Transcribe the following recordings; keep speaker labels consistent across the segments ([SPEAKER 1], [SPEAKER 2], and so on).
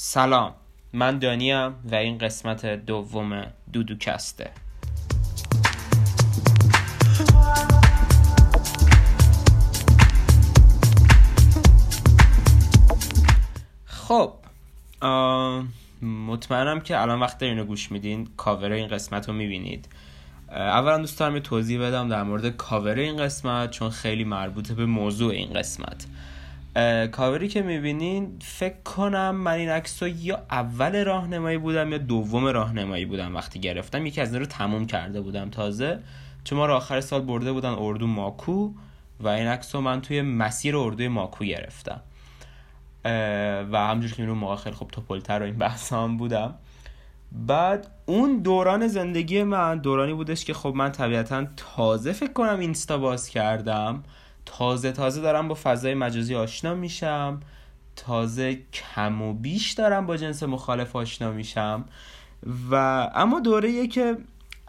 [SPEAKER 1] سلام من دانیم و این قسمت دوم دودوکسته. خب مطمئنم که الان وقت اینو گوش میدین کاور این قسمت رو می‌بینید. اولا دوست دارم یه توضیح بدم در مورد کاور این قسمت چون خیلی مربوطه به موضوع این قسمت. کاوری که می‌بینین فکر کنم من این عکس یا اول راهنمایی بودم یا دوم راهنمایی بودم وقتی گرفتم. یکی از این رو تموم کرده بودم تازه. چون ما رو آخر سال برده بودن اردو ماکو و این عکس رو من توی مسیر اردوی ماکو گرفتم. و همجور که اون موقع خیلی خوب توپلتر رو این بحث هم بودم. بعد اون دوران زندگی من دورانی بودش که خب من طبیعتا تازه فکر کنم اینستا باز کردم. تازه تازه دارم با فضای مجازی آشنا میشم. تازه کم و بیش دارم با جنس مخالف آشنا میشم. و اون دوره که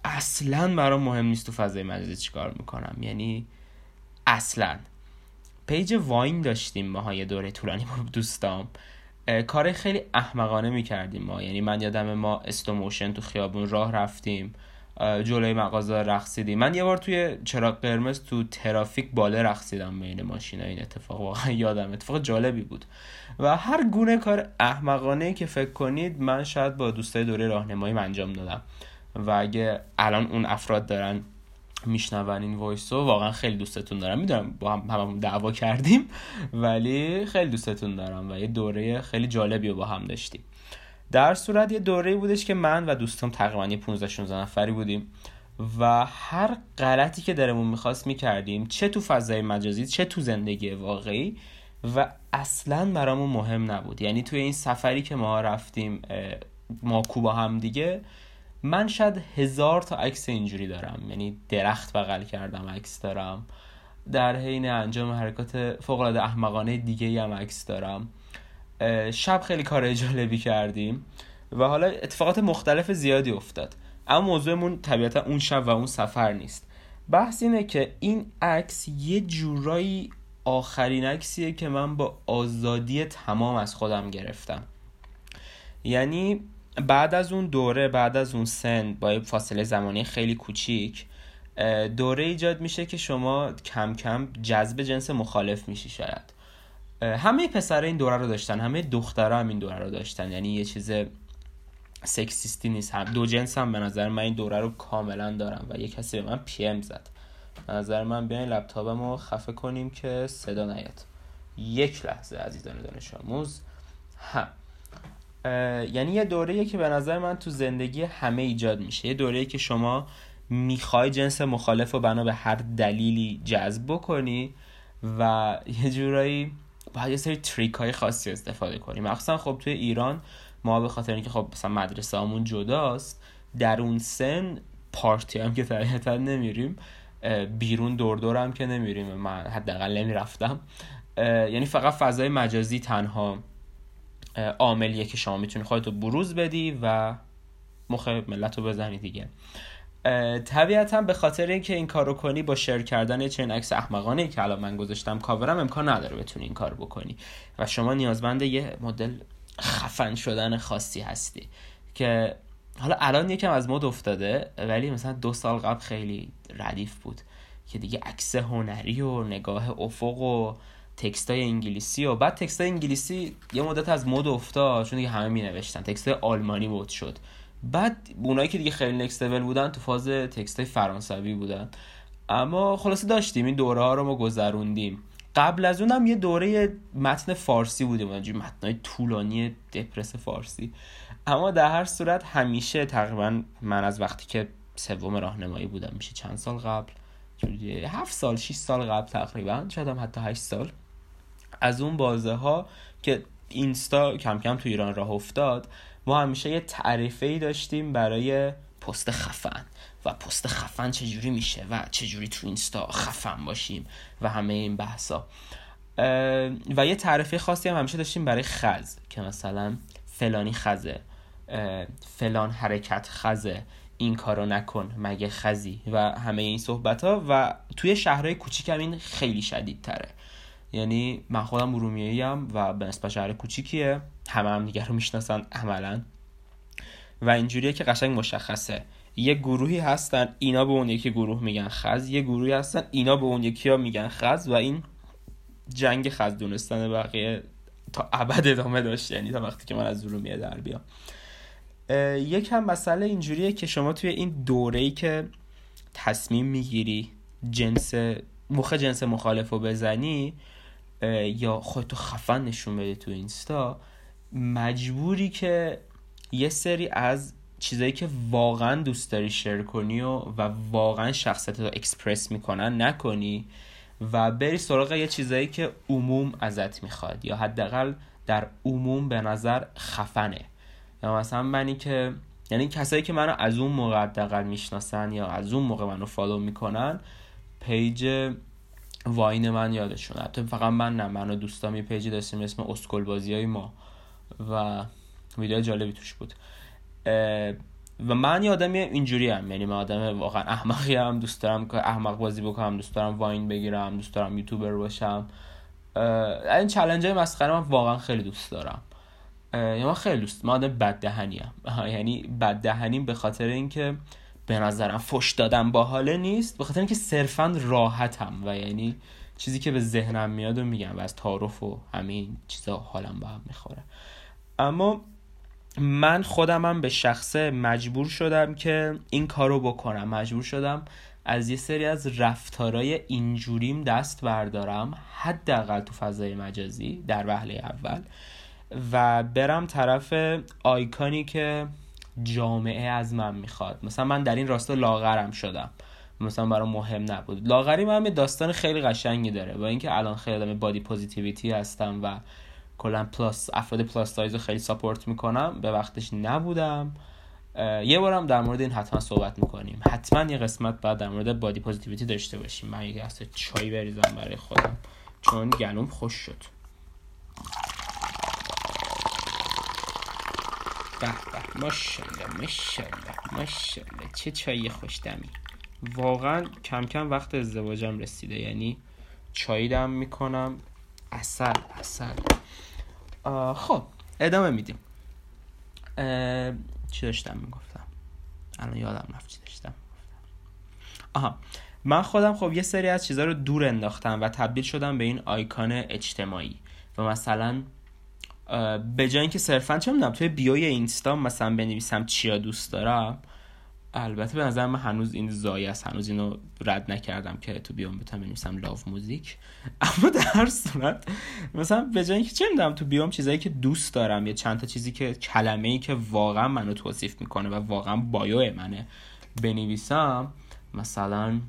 [SPEAKER 1] اصلا برام مهم نیست تو فضای مجازی چیکار می‌کنم. یعنی اصلا. page Vine داشتیم ما یه دوره طولانی با دوستام. کار خیلی احمقانه می‌کردیم ما. یعنی من یادم ما stop motion تو خیابون راه رفتیم. جلوی مغازه رقصیدیم من یه بار توی چراغ قرمز تو ترافیک باله رقصیدم بین ماشینا. این اتفاق واقعا یادم اتفاق جالبی بود. و هر گونه کار احمقانه که فکر کنید من شاید با دوستای دوره راهنمایی انجام دادم. و اگه الان اون افراد دارن میشنون این وایس رو واقعا خیلی دوستتون دارم. می‌دونم با هم هممون دعوا کردیم ولی خیلی دوستتون دارم و یه دوره خیلی جالبی رو با هم داشتیم. در صورت یه دوره بودش که من و دوستم تقریبا یه 15 16 نفری بودیم و هر غلطی که درمون می‌خواست می‌کردیم چه تو فضای مجازی چه تو زندگی واقعی و اصلا برامون مهم نبود. یعنی توی این سفری که ما رفتیم ماکو با هم دیگه من شاید هزار تا عکس اینجوری دارم. یعنی درخت بغل کردم عکس دارم. در حین انجام حرکات فوق العاده احمقانه دیگه هم عکس دارم. شب خیلی کار جالبی کردیم و حالا اتفاقات مختلف زیادی افتاد. اما موضوعمون طبیعتا اون شب و اون سفر نیست. بحث اینه که این عکس یه جورایی آخرین عکسیه که من با آزادی تمام از خودم گرفتم. یعنی بعد از اون دوره بعد از اون سن با فاصله زمانی خیلی کوچیک دوره ایجاد میشه که شما کم کم جذب جنس مخالف میشی شاید. همه پسر این دوره رو داشتن. همه دخترها هم این دوره رو داشتن. یعنی یه چیز سکسیستی نیست. هم دو جنس هم به نظر من این دوره رو کاملا دارم و یه کسی به من پی ام زد. به نظر من بیاین لپتاپم رو خفه کنیم که صدا نیاد. یک لحظه عزیزان دانش آموز. هم یعنی یه دوره که به نظر من تو زندگی همه ایجاد میشه. یه دوره که شما می‌خوای جنس مخالف رو بنا به هر دلیلی جذب بکنی و یه جورایی باید یه سری تریک های خاصی استفاده کنیم. مخصوصا خب توی ایران ما به خاطر اینکه خب مثلا مدرسه همون جداست در اون سن پارتی هم که طبیعتا نمیریم بیرون دور هم که نمیریم. من حداقل نمی‌رفتم. یعنی فقط فضای مجازی تنها عاملیه که شما می‌تونی خودتو بروز بدی و مخ ملت رو بزنی دیگه. طبیعتا به خاطر اینکه این کارو کنی با شیر کردن چین عکس احمقانه که الان من گذاشتم کاورم امکان نداره بتونی این کار بکنی. و شما نیازمند یه مدل خفن شدن خاصی هستی که حالا الان یکم از مد افتاده ولی مثلا دو سال قبل خیلی ردیف بود که دیگه عکس هنری و نگاه افق و تکستای انگلیسی و بعد تکستای انگلیسی یه مدت از مد افتاد چون دیگه همه می نوشتن تکستای آلمانی بود شد. بعد اونایی که دیگه خیلی نکست بودن تو فاز تکستای فرانسوی بودن. اما خلاصه داشتیم این دوره ها رو ما گذروندیم. قبل از اونم یه دوره متن فارسی بودیم اونجوری متنای طولانی دپرس فارسی. اما در هر صورت همیشه تقریبا من از وقتی که سوم راهنمایی بودم میشه چند سال قبل؟ هفت سال 6 سال قبل تقریبا شاید هم حتی 8 سال. از اون بازه ها که اینستا کم کم تو ایران راه افتاد ما همیشه یه تعریفه ای داشتیم برای پست خفن. و پست خفن چجوری میشه و چجوری تو اینستا خفن باشیم و همه این بحثا. و یه تعریفه خاصی هم همیشه داشتیم برای خز که مثلا فلانی خزه فلان حرکت خزه این کارو نکن مگه خزی؟ و همه این صحبت ها و توی شهرهای کوچیک هم این خیلی شدید تره یعنی من خودم ارومیایی هم و به نسبت شهر کوچیکیه. همه هم دیگر رو می‌شناسن عملا. و اینجوریه که قشنگ مشخصه. یه گروهی هستن اینا به اون یکی گروه میگن خز. یه گروهی هستن اینا به اون یکی ها میگن خز. و این جنگ خز دونستن بقیه تا ابد ادامه داشت. یعنی تا وقتی که من از ارومیه در بیام. یکم مسئله اینجوریه که شما توی این دوره که تصمیم می‌گیری جنس مخ جنس مخالف رو بزنی یا خودتو خفن نشون بده تو اینستا مجبوری که یه سری از چیزایی که واقعا دوست داری شیر کنی و, و واقعا شخصیت رو اکسپرس می‌کنن نکنی و بری سراغ یه چیزایی که عموم ازت می‌خواد یا حداقل در عموم به نظر خفنه. یا مثلا منی که یعنی کسایی که منو از اون موقع حداقل می‌شناسن یا از اون موقع منو follow می‌کنن page Vine من یادشون حتی فقط من نه منو دوستام یه page ی داشتیم اسم اسکل بازی های ما. و ویدیو جالبی توش بود. و من یه آدمی اینجوری هم یعنی من آدم واقعا احمقی هم دوست دارم که احمق بازی بکنم دوست دارم Vine بگیرم دوست دارم یوتیوبر باشم. این چلنج های مسخره من واقعا خیلی دوست دارم. یعنی من خیلی دوست من آدم بد دهنی هم. یعنی بد دهنیم به خاطر اینکه به نظرم فش دادم با حاله نیست به خاطر اینکه صرفا راحتم و یعنی چیزی که به ذهنم میاد و میگم و از تعارف و همین چیزا حالم با هم می‌خوره. اما من خودمم به شخصه مجبور شدم که این کارو بکنم. مجبور شدم از یه سری از رفتارای اینجوریم دست بردارم حداقل تو فضای مجازی در وهله اول. و برم طرف آیکانی که جامعه از من می‌خواد. مثلا من در این راستا لاغرم شدم. مثلا برای مهم نبود. لاغری من داستان خیلی قشنگی داره. با اینکه الان خیلی آدم body positivity ی هستم و کلا plus افراد plus size رو خیلی support می‌کنم. به وقتش نبودم. یه بارم در مورد این حتما صحبت می‌کنیم. حتما یه قسمت بعد در مورد body positivity داشته باشیم. من یه گسته چای بریزم برای خودم. چون گلوم خوش شد. به به ماشاءالله ماشاءالله ماشاءالله. چه چایی خوش دمی. واقعا کم کم وقت ازدواجم رسیده. یعنی چایی دم می‌کنم. اصل اصل خب ادامه میدیم. چی داشتم می‌گفتم؟ الان یادم رفت چی داشتم آها من خودم خب یه سری از چیزها رو دور انداختم و تبدیل شدم به این آیکان اجتماعی و مثلا به جای اینکه صرفا چه می‌دونم توی بیوی اینستا مثلا بنویسم چیا دوست دارم البته به نظر من هنوز این زایی است. هنوز اینو رد نکردم که تو بیام بتونم بنویسم لاف موزیک اما در صورت مثلا به جای اینکه چه می‌دونم تو بیام چیزایی که دوست دارم یا چند تا چیزی که کلمه ای که واقعا منو توصیف می‌کنه و واقعا بایو منه بنویسم مثلا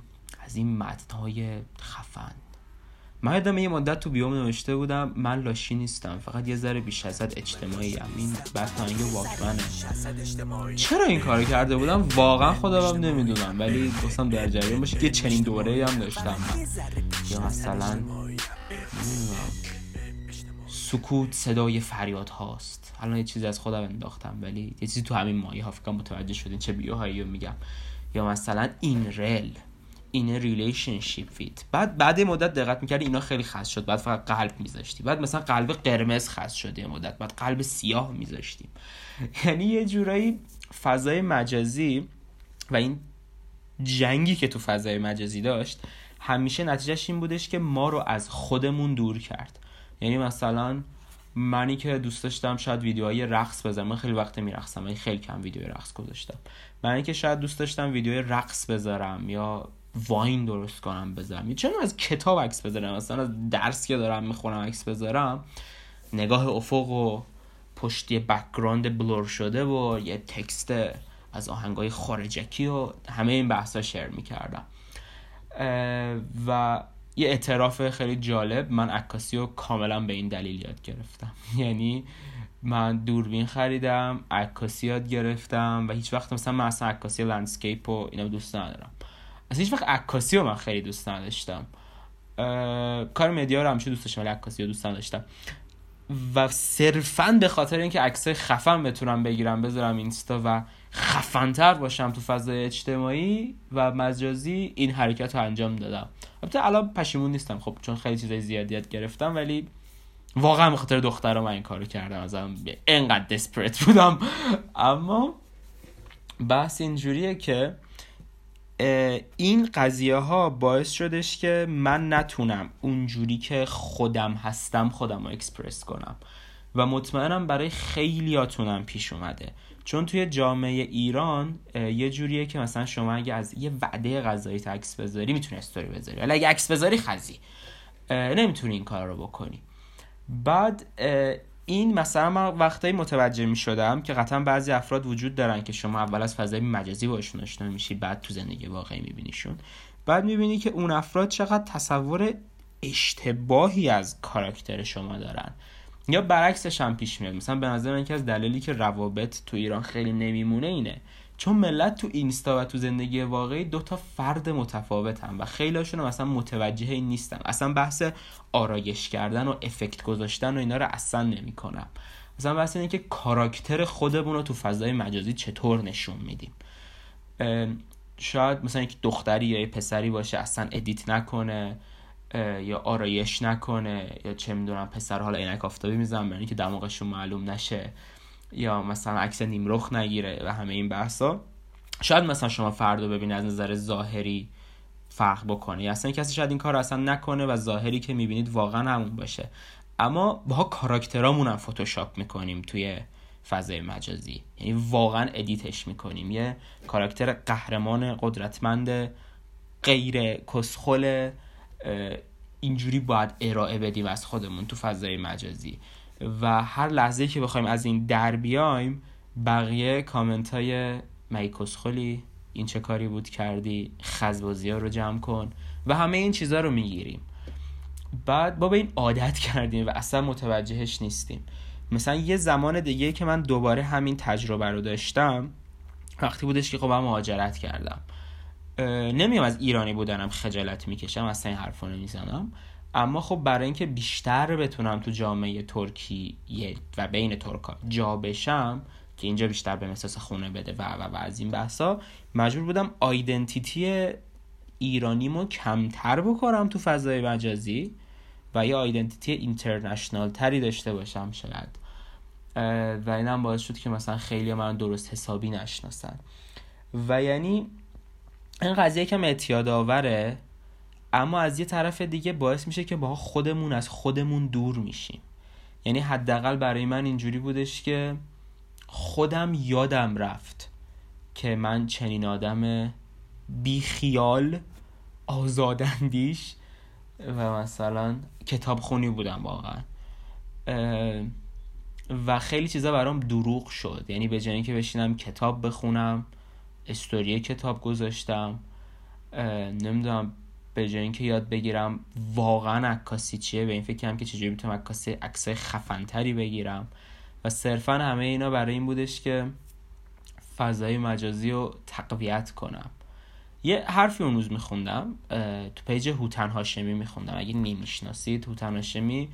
[SPEAKER 1] از این متنهای خفن. من یادم یه مدت تو بیوم نوشته بودم من لاشی نیستم فقط یه ذره بیش از اجتماعی ام. این بطنگ واکمنه چرا این کارو کرده بودم؟ واقعا خودم نمی‌دونم ولی گفتم در جریان باشه که چنین دوره هم داشتم یا مثلا سکوت صدای فریاد هاست. الان یه چیزی از خودم انداختم ولی یه چیزی تو همین مایه ها فکر متوجه شدین چه بیوهایی رو میگم. یا مثلا این رل این relationship فیت بعد بعد مدت دقت می‌کردی اینا خیلی خاص شد. بعد فقط قلب میذاشتی. بعد مثلا قلب قرمز خاص شد یه مدت. بعد قلب سیاه میذاشتیم یعنی یه جورایی فضای مجازی و این جنگی که تو فضای مجازی داشت همیشه نتیجهش این بودش که ما رو از خودمون دور کرد. یعنی مثلا منی که دوست داشتم شاید ویدیوهای رقص بذارم من خیلی وقت میرقصم. من خیلی کم ویدیو رقص گذاشتم. منی که شاید دوست داشتم ویدیو رقص بذارم یا Vine درست کنم بذارم. چون از کتاب عکس بذارم. مثلا از درس که دارم می‌خونم عکس بذارم. نگاه افق و پشتی background blur شده و یه text از آهنگای خارجکی و همه این بحثا share می‌کردم. و یه اعتراف خیلی جالب من عکاسی رو کاملا به این دلیل یاد گرفتم. یعنی من دوربین خریدم عکاسی یاد گرفتم و هیچ وقت مثلا من اصلا عکاسی landscape و اینا دوست ندارم. از هیچ وقت عکاسی رو من خیلی دوست نداشتم. کار media رو همیشه دوست داشتم ولی عکاسی رو دوست نداشتم. و صرفا به خاطر اینکه عکسای خفن بتونم بگیرم بذارم اینستا و خفنتر باشم تو فضای اجتماعی و مجازی این حرکت رو انجام دادم. البته الان پشیمون نیستم خب چون خیلی چیزای زیادی یاد گرفتم ولی واقعا به خاطر دخترم من این کارو کردم. ازم انقدر دسپریت بودم. اما بحث اینجوریه که این قضیه ها باعث شدش که من نتونم اونجوری که خودم هستم خودم رو اکسپرس کنم. و مطمئنم برای خیلیاتونم پیش اومده. چون توی جامعه ایران یه جوریه که مثلا شما اگه از یه وعده غذایی عکس بذاری می‌تونی استوری بذاری. ولی اگه عکس بذاری خزی. نمی‌تونی این کار رو بکنی. بعد این مثلا من وقتایی متوجه می شدم که قطعا بعضی افراد وجود دارن که شما اول از فضای مجازی باشون آشنا میشی بعد تو زندگی واقعی میبینیشون. بعد می‌بینی که اون افراد چقدر تصور اشتباهی از کاراکتر شما دارن. یا برعکسش هم پیش میاد. مثلا به نظر من که از دلیلی که روابط تو ایران خیلی نمیمونه اینه. چون ملت تو اینستا و تو زندگی واقعی دو تا فرد متفاوت هم و خیلیشون مثلا متوجه این نیستم اصلا بحث آرایش کردن و افکت گذاشتن و اینا رو اصلا نمی‌کنم. مثلا بحث اینه که کاراکتر خودمون رو تو فضای مجازی چطور نشون میدیم. شاید مثلا یک دختری یا یک پسری باشه اصلا ادیت نکنه یا آرایش نکنه یا چه می‌دونم پسر حالا عینک آفتابی می‌زنن برای اینکه دماغشون معلوم نشه. یا مثلا عکس نیمرخ نگیره و همه این بحثا. شاید مثلا شما فردا ببینید از نظر ظاهری فرق بکنه یا اصلا کسی شاید این کار اصلا نکنه و ظاهری که می‌بینید واقعا همون باشه. اما با کاراکترامون هم فتوشاپ می‌کنیم توی فضای مجازی. یعنی واقعا edit ش می‌کنیم. یه کاراکتر قهرمان قدرتمند غیر کسخل اینجوری باید ارائه بدیم از خودمون تو فضای مجازی. و هر لحظه که بخوایم از این در بیایم بقیه کامنت های میکسخلی این چه کاری بود کردی خزبازی ها رو جمع کن و همه این چیزها رو می‌گیریم. بعد با به این عادت کردیم و اصلا متوجهش نیستیم. مثلا یه زمان دیگه که من دوباره همین تجربه رو داشتم وقتی بودش که خب من مهاجرت کردم. نمیام از ایرانی بودنم خجالت می‌کشم اصلا این حرفا نمی‌زنم. اما خب برای اینکه بیشتر بتونم تو جامعه ترکی و بین ترکا جا بشم که اینجا بیشتر به احساس خونه بده و و و از این بحثا مجبور بودم آیدنتیتی ایرانیمو کمتر بکنم تو فضای مجازی و یه آیدنتیتی اینترنشنال تری داشته باشم شاید. و اینم باعث شد که مثلا خیلی من درست حسابی نشناسن. و یعنی این قضیه کم اعتیاد آوره اما از یه طرف دیگه باعث میشه که با خودمون از خودمون دور میشیم. یعنی حداقل برای من اینجوری بودش که خودم یادم رفت که من چنین آدم بیخیال آزاداندیش و مثلا کتاب خونی بودم واقعا. و خیلی چیزا برام دروغ شد. یعنی به جای اینکه بشینم کتاب بخونم استوری کتاب گذاشتم نمی‌دونم به جای اینکه یاد بگیرم واقعا عکاسی چیه به این فکرم که چجوری می‌تونم عکاسی عکسای خفنتری بگیرم. و صرفا همه اینا برای این بودش که فضای مجازی رو تقویت کنم. یه حرفی اون روز میخوندم تو page هوتن هاشمی میخوندم. اگه نمی‌شناسید هوتن هاشمی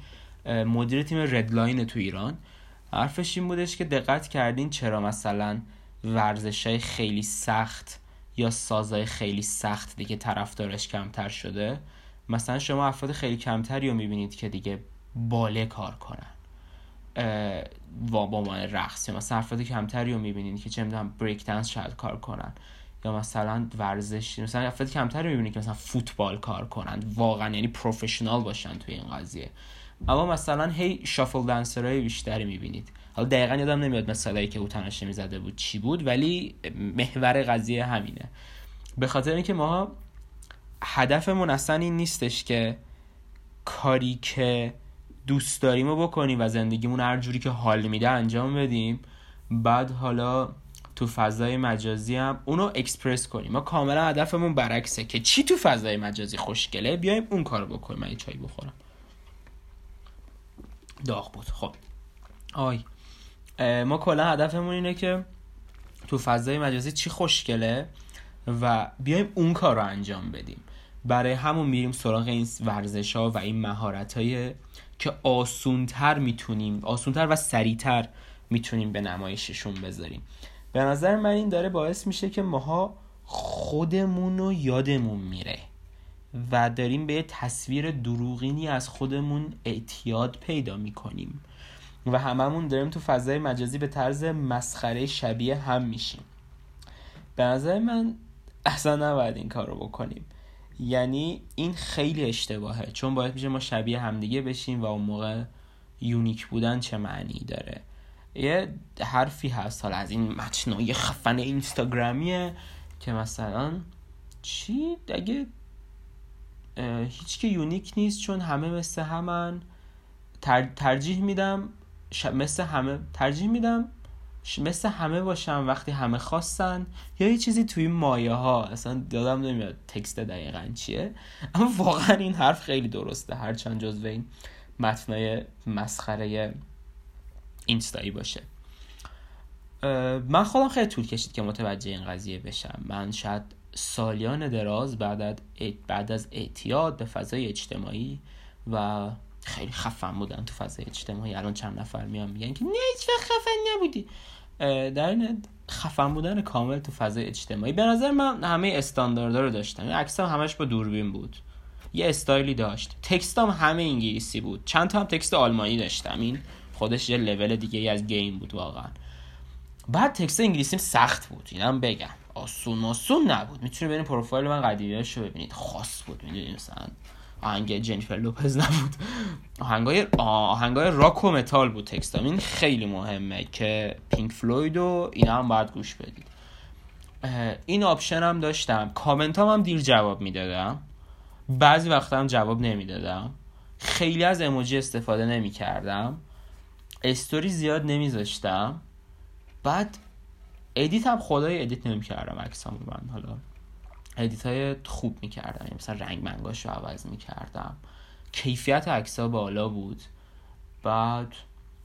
[SPEAKER 1] مدیر تیم ردلاین تو ایران. حرفش این بودش که دقت کردین چرا مثلا ورزش های خیلی سخت یا سازای خیلی سخت دیگه طرفدارش کمتر شده مثلا شما افراد خیلی کمتری رو می‌بینید که دیگه باله کار کنن با عنوان رقص. یا مثلا افراد کمتری رو می‌بینید که چه می‌دونم بریک دنس شاید کار کنن. یا مثلا ورزش مثلا افراد کمتری می‌بینید که مثلا فوتبال کار کنن. واقعا یعنی پروفشنال باشن توی این قضیه. اما مثلا هی شافل دنسرهای بیشتری می‌بینید. حالا دقیقا یادم نمیاد مثالایی که او تنشه می‌زده بود چی بود ولی محور قضیه همینه. به خاطر اینکه ما هدفمون اصلا این نیستش که کاری که دوست داریم رو بکنیم و زندگیمون هر جوری که حال میده انجام بدیم بعد حالا تو فضای مجازی هم اونو اکسپرس کنیم. ما کاملا هدفمون برعکسه که چی تو فضای مجازی خوشگله بیایم اون کارو بکنیم. من چای بخورم. داغ بود. خب. آی. ما کلا هدفمون اینه که تو فضای مجازی چی خوشگله و بیایم اون کار رو انجام بدیم. برای همون میریم سراغ این ورزش ها و این مهارت های که آسونتر می‌تونیم آسونتر و سریعتر می‌تونیم به نمایششون بذاریم. به نظر من این داره باعث میشه که ماها خودمون رو یادمون میره و داریم به تصویر دروغینی از خودمون اعتیاد پیدا می‌کنیم. و هممون داریم تو فضای مجازی به طرز مسخره شبیه هم میشیم. به نظر من اصلا نباید این کار رو بکنیم. یعنی این خیلی اشتباهه. چون باید میشه ما شبیه همدیگه بشیم و اون موقع یونیک بودن چه معنی داره. یه حرفی هست. حالا از این متنای خفن اینستاگرامیه که مثلا چی؟ اگه هیچ که یونیک نیست چون همه مثل همن. ترجیح میدم مثل همه ترجیح میدم مثل همه باشم وقتی همه خواستن یا یه چیزی توی مایه ها اصلا دادم نمیاد تکست دقیقا چیه. اما واقعا این حرف خیلی درسته. هرچند جزو این متنای مسخره اینستایی باشه. من خودم خیلی طول کشید که متوجه این قضیه بشم. من شاید سالیان دراز بعد, بعد از اعتیاد به فضای اجتماعی و خیلی خفن بودن تو فضای اجتماعی. الان چند نفر میان میگن که نه هیچ خفن نبودی. در این خفن بودن کامل تو فضای اجتماعی. به نظر من همه استانداردها رو داشتم عکسم همش با دوربین بود. یه استایلی داشت. تکستام همه انگلیسی بود. چند تا هم تکست آلمانی داشتم این خودش یه لول دیگه از گیم بود واقعا. بعد text انگلیسیم سخت بود. اینم بگم. آسون آسون نبود. می‌تونی برین پروفایل من قدیمیش رو ببینید. خاص بود. می‌دونید مثلا آهنگ جنیفر لوپز نبود. آهنگای آهنگای راک و متال بود text این خیلی مهمه که پینک فلوید و اینا هم باید گوش بدید. این option هم داشتم. کامنت هم, هم دیر جواب می‌دادم. بعضی وقتا هم جواب نمی‌دادم. خیلی از emoji استفاده نمی کردم استوری زیاد نمیذاشتم. بعد edit هم خدای edit نمی کردم عکسام من حالا. edit های خوب می‌کردم. یعنی مثلا رنگ منگاش رو عوض می‌کردم. کیفیت عکس بالا بود. بعد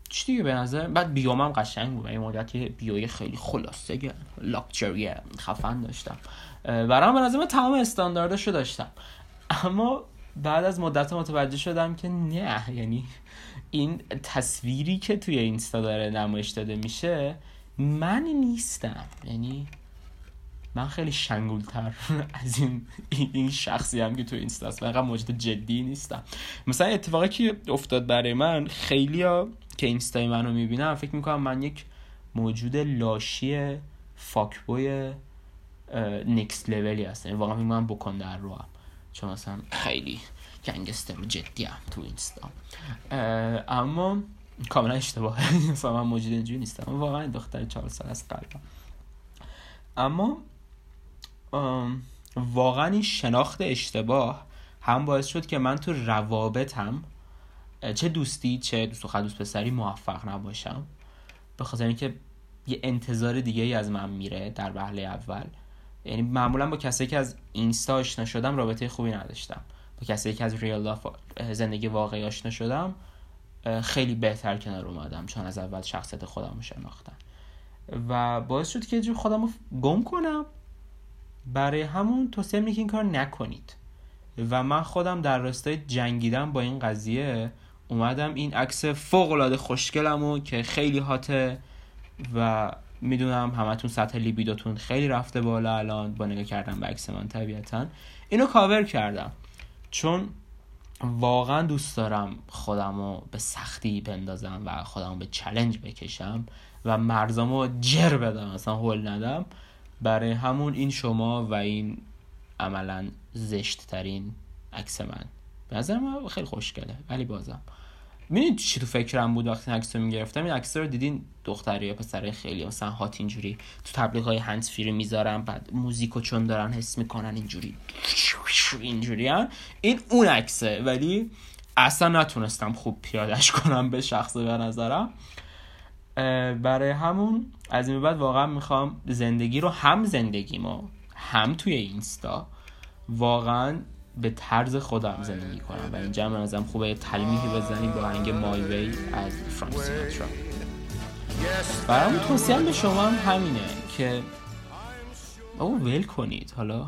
[SPEAKER 1] چی دیگه به نظر بعد bio م هم قشنگ بود. این مدت bio ی خیلی خلاصه لاکچری خفن داشتم. برام به نظر تمام استاندارداشو داشتم. اما بعد از مدت متوجه شدم که نه. یعنی این تصویری که توی اینستا داره نمایش داده میشه من نیستم. یعنی من خیلی شنگولتر از این این شخصی هم که تو اینستاست من اینقدر موجود جدی نیستم. مثلا اتفاقی که افتاد برای من خیلی ها که اینستای منو می‌بینم فکر می‌کنم من یک موجود لاشی فاکبوی نیکست لولی هستم. یعنی واقعا من بکن در رو هم. چون مثلا خیلی گنگستر جدی هم تو اینستا. اما کاملا اشتباهه مثلا من موجود اینجوری نیستم. واقعا دختر چهار سال از قلبم اما واقعا این شناخت اشتباه هم باعث شد که من تو روابطم چه دوستی چه دوست و دوست پسری موفق نباشم. به خاطر اینکه یه انتظار دیگه ای از من میره در وهله اول. یعنی معمولا با کسایی که از اینستا آشنا شدم رابطه خوبی نداشتم. با کسایی که از ریال زندگی واقعی آشنا شدم خیلی بهتر کنار اومدم چون از اول شخصیت خودم رو شناختم. و باعث شد که خودم رو گم کنم. برای همون توصیه می‌کنم این کار نکنید. و من خودم در راستای جنگیدم با این قضیه اومدم. این عکس فوق العاده خوشگلمو که خیلی هاته و می‌دونم همتون سطح لیبیدوتون خیلی رفته بالا الان. با نگاه کردم به عکس من طبیعتا. اینو کاور کردم. چون واقعا دوست دارم خودمو به سختی بندازم و خودمو به چلنج بکشم و مرزامو جر بدم. اصلا هول ندم. برای همون این شما و این عملا زشت ترین عکس من. به نظر من خیلی خوشگله ولی بازم. می‌دونید چی تو فکرم بود وقتی عکس رو می‌گرفتم؟ این عکس رو دیدین دختری یا پسره خیلی مثلا هات اینجوری تو تبلیغ های هنس فری می‌ذارن بعد موزیکو چون دارن حس می‌کنن اینجوری اینجوری هن. این اون عکسه ولی اصلا نتونستم خوب پیادش کنم به شخص به نظرم. برای همون از این بعد واقعا می‌خوام زندگی رو هم زندگیمو هم توی اینستا واقعا به طرز خودم زندگی کنم و اینجا من ازم خوبه تلمیحی بزنیم با هنگ مای وی از فرانک سیناترا. برام توصیه به شما هم همینه که او ول کنید حالا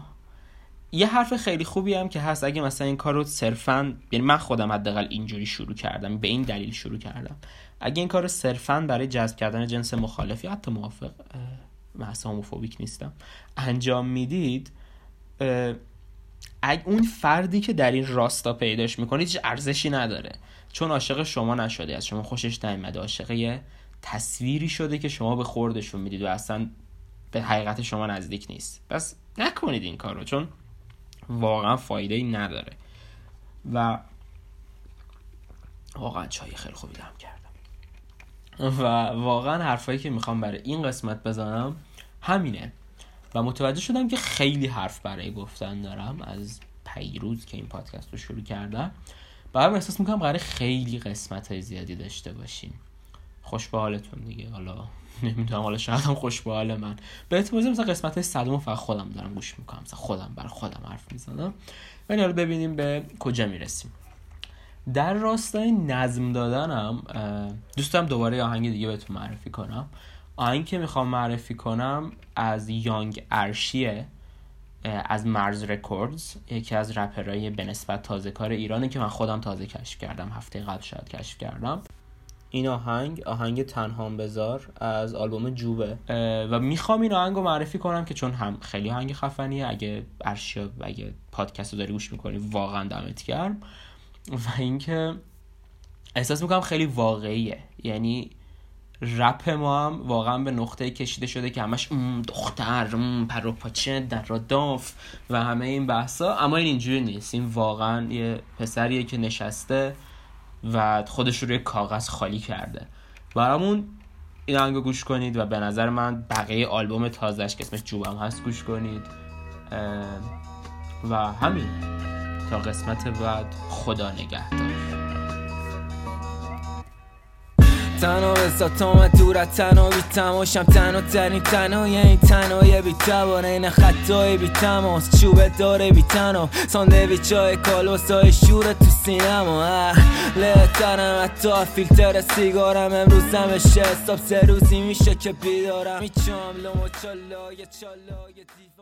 [SPEAKER 1] یه حرف خیلی خوبی هم که هست اگه مثلا این کار رو صرفا یعنی من خودم حداقل اینجوری شروع کردم به این دلیل شروع کردم. اگه این کار صرفا برای جذب کردن جنس مخالف یا حتی موافق من اصلا نیستم انجام می‌دید اگه اون فردی که در این راستا پیداش می‌کنید هیچ ارزشی نداره. چون عاشق شما نشده از شما خوشش نیومده عاشق یه تصویری شده که شما به خوردشون می‌دید و اصلا به حقیقت شما نزدیک نیست. پس نکنید این کار رو چون واقعا فایده ای نداره. و واقعا چای خیلی خوبی دم کردم و واقعا حرفایی که می‌خوام برای این قسمت بزنم همینه. و متوجه شدم که خیلی حرف برای گفتن دارم از پیروز که این پادکست رو شروع کردم. برام احساس می‌کنم قرار خیلی قسمت های زیادی داشته باشیم. خوش به حالتون دیگه. حالا نمی‌دونم حالا شاید هم خوش به حال من. به اعتبار مثلا قسمت های صدوم فقط خودم دارم گوش می‌کنم. مثلا خودم بر خودم حرف می‌زنم. ولی حالا ببینیم به کجا می‌رسیم. در راستای نظم دادنم دوستم دوباره آهنگ دیگه بهتون معرفی کنم. آهنگ که می‌خوام معرفی کنم از یانگ ارشیه از مرز رکوردز یکی از رپرهای به نسبت تازه کار ایرانه که من خودم تازه کشف کردم هفته قبل شاید کشف کردم. این آهنگ آهنگ تنهام بذار از آلبوم جوبه. و می‌خوام این آهنگ رو معرفی کنم که چون هم خیلی آهنگ خفنیه اگه ارشیا اگه پادکست رو داری گوش می‌کنی واقعا دمت گرم. و اینکه احساس می‌کنم خیلی واقعیه. یعنی رپ ما هم واقعا به نقطه کشیده شده که همش دختر پروپاچه در داف و همه این بحثا. اما این اینجوری نیست. این واقعا یه پسریه که نشسته و خودش رو روی کاغذ خالی کرده. برامون این آهنگو گوش کنید و به نظر من بقیه آلبوم تازهش که اسمش جوبم هست گوش کنید. و همین. تا قسمت بعد خدا نگهدار. تنها بسا تا من دور تنها بی تماشم تنها ترین تنهای این تنهای بی توانه این خطای بی تماس چوبه داره بی تنها ساندویچ های های شور تو سینما لهترم حتی فیلتر سیگارم. امروز همشه حساب سه روزی میشه که بیدارم. لومو چالای چالای دیوانم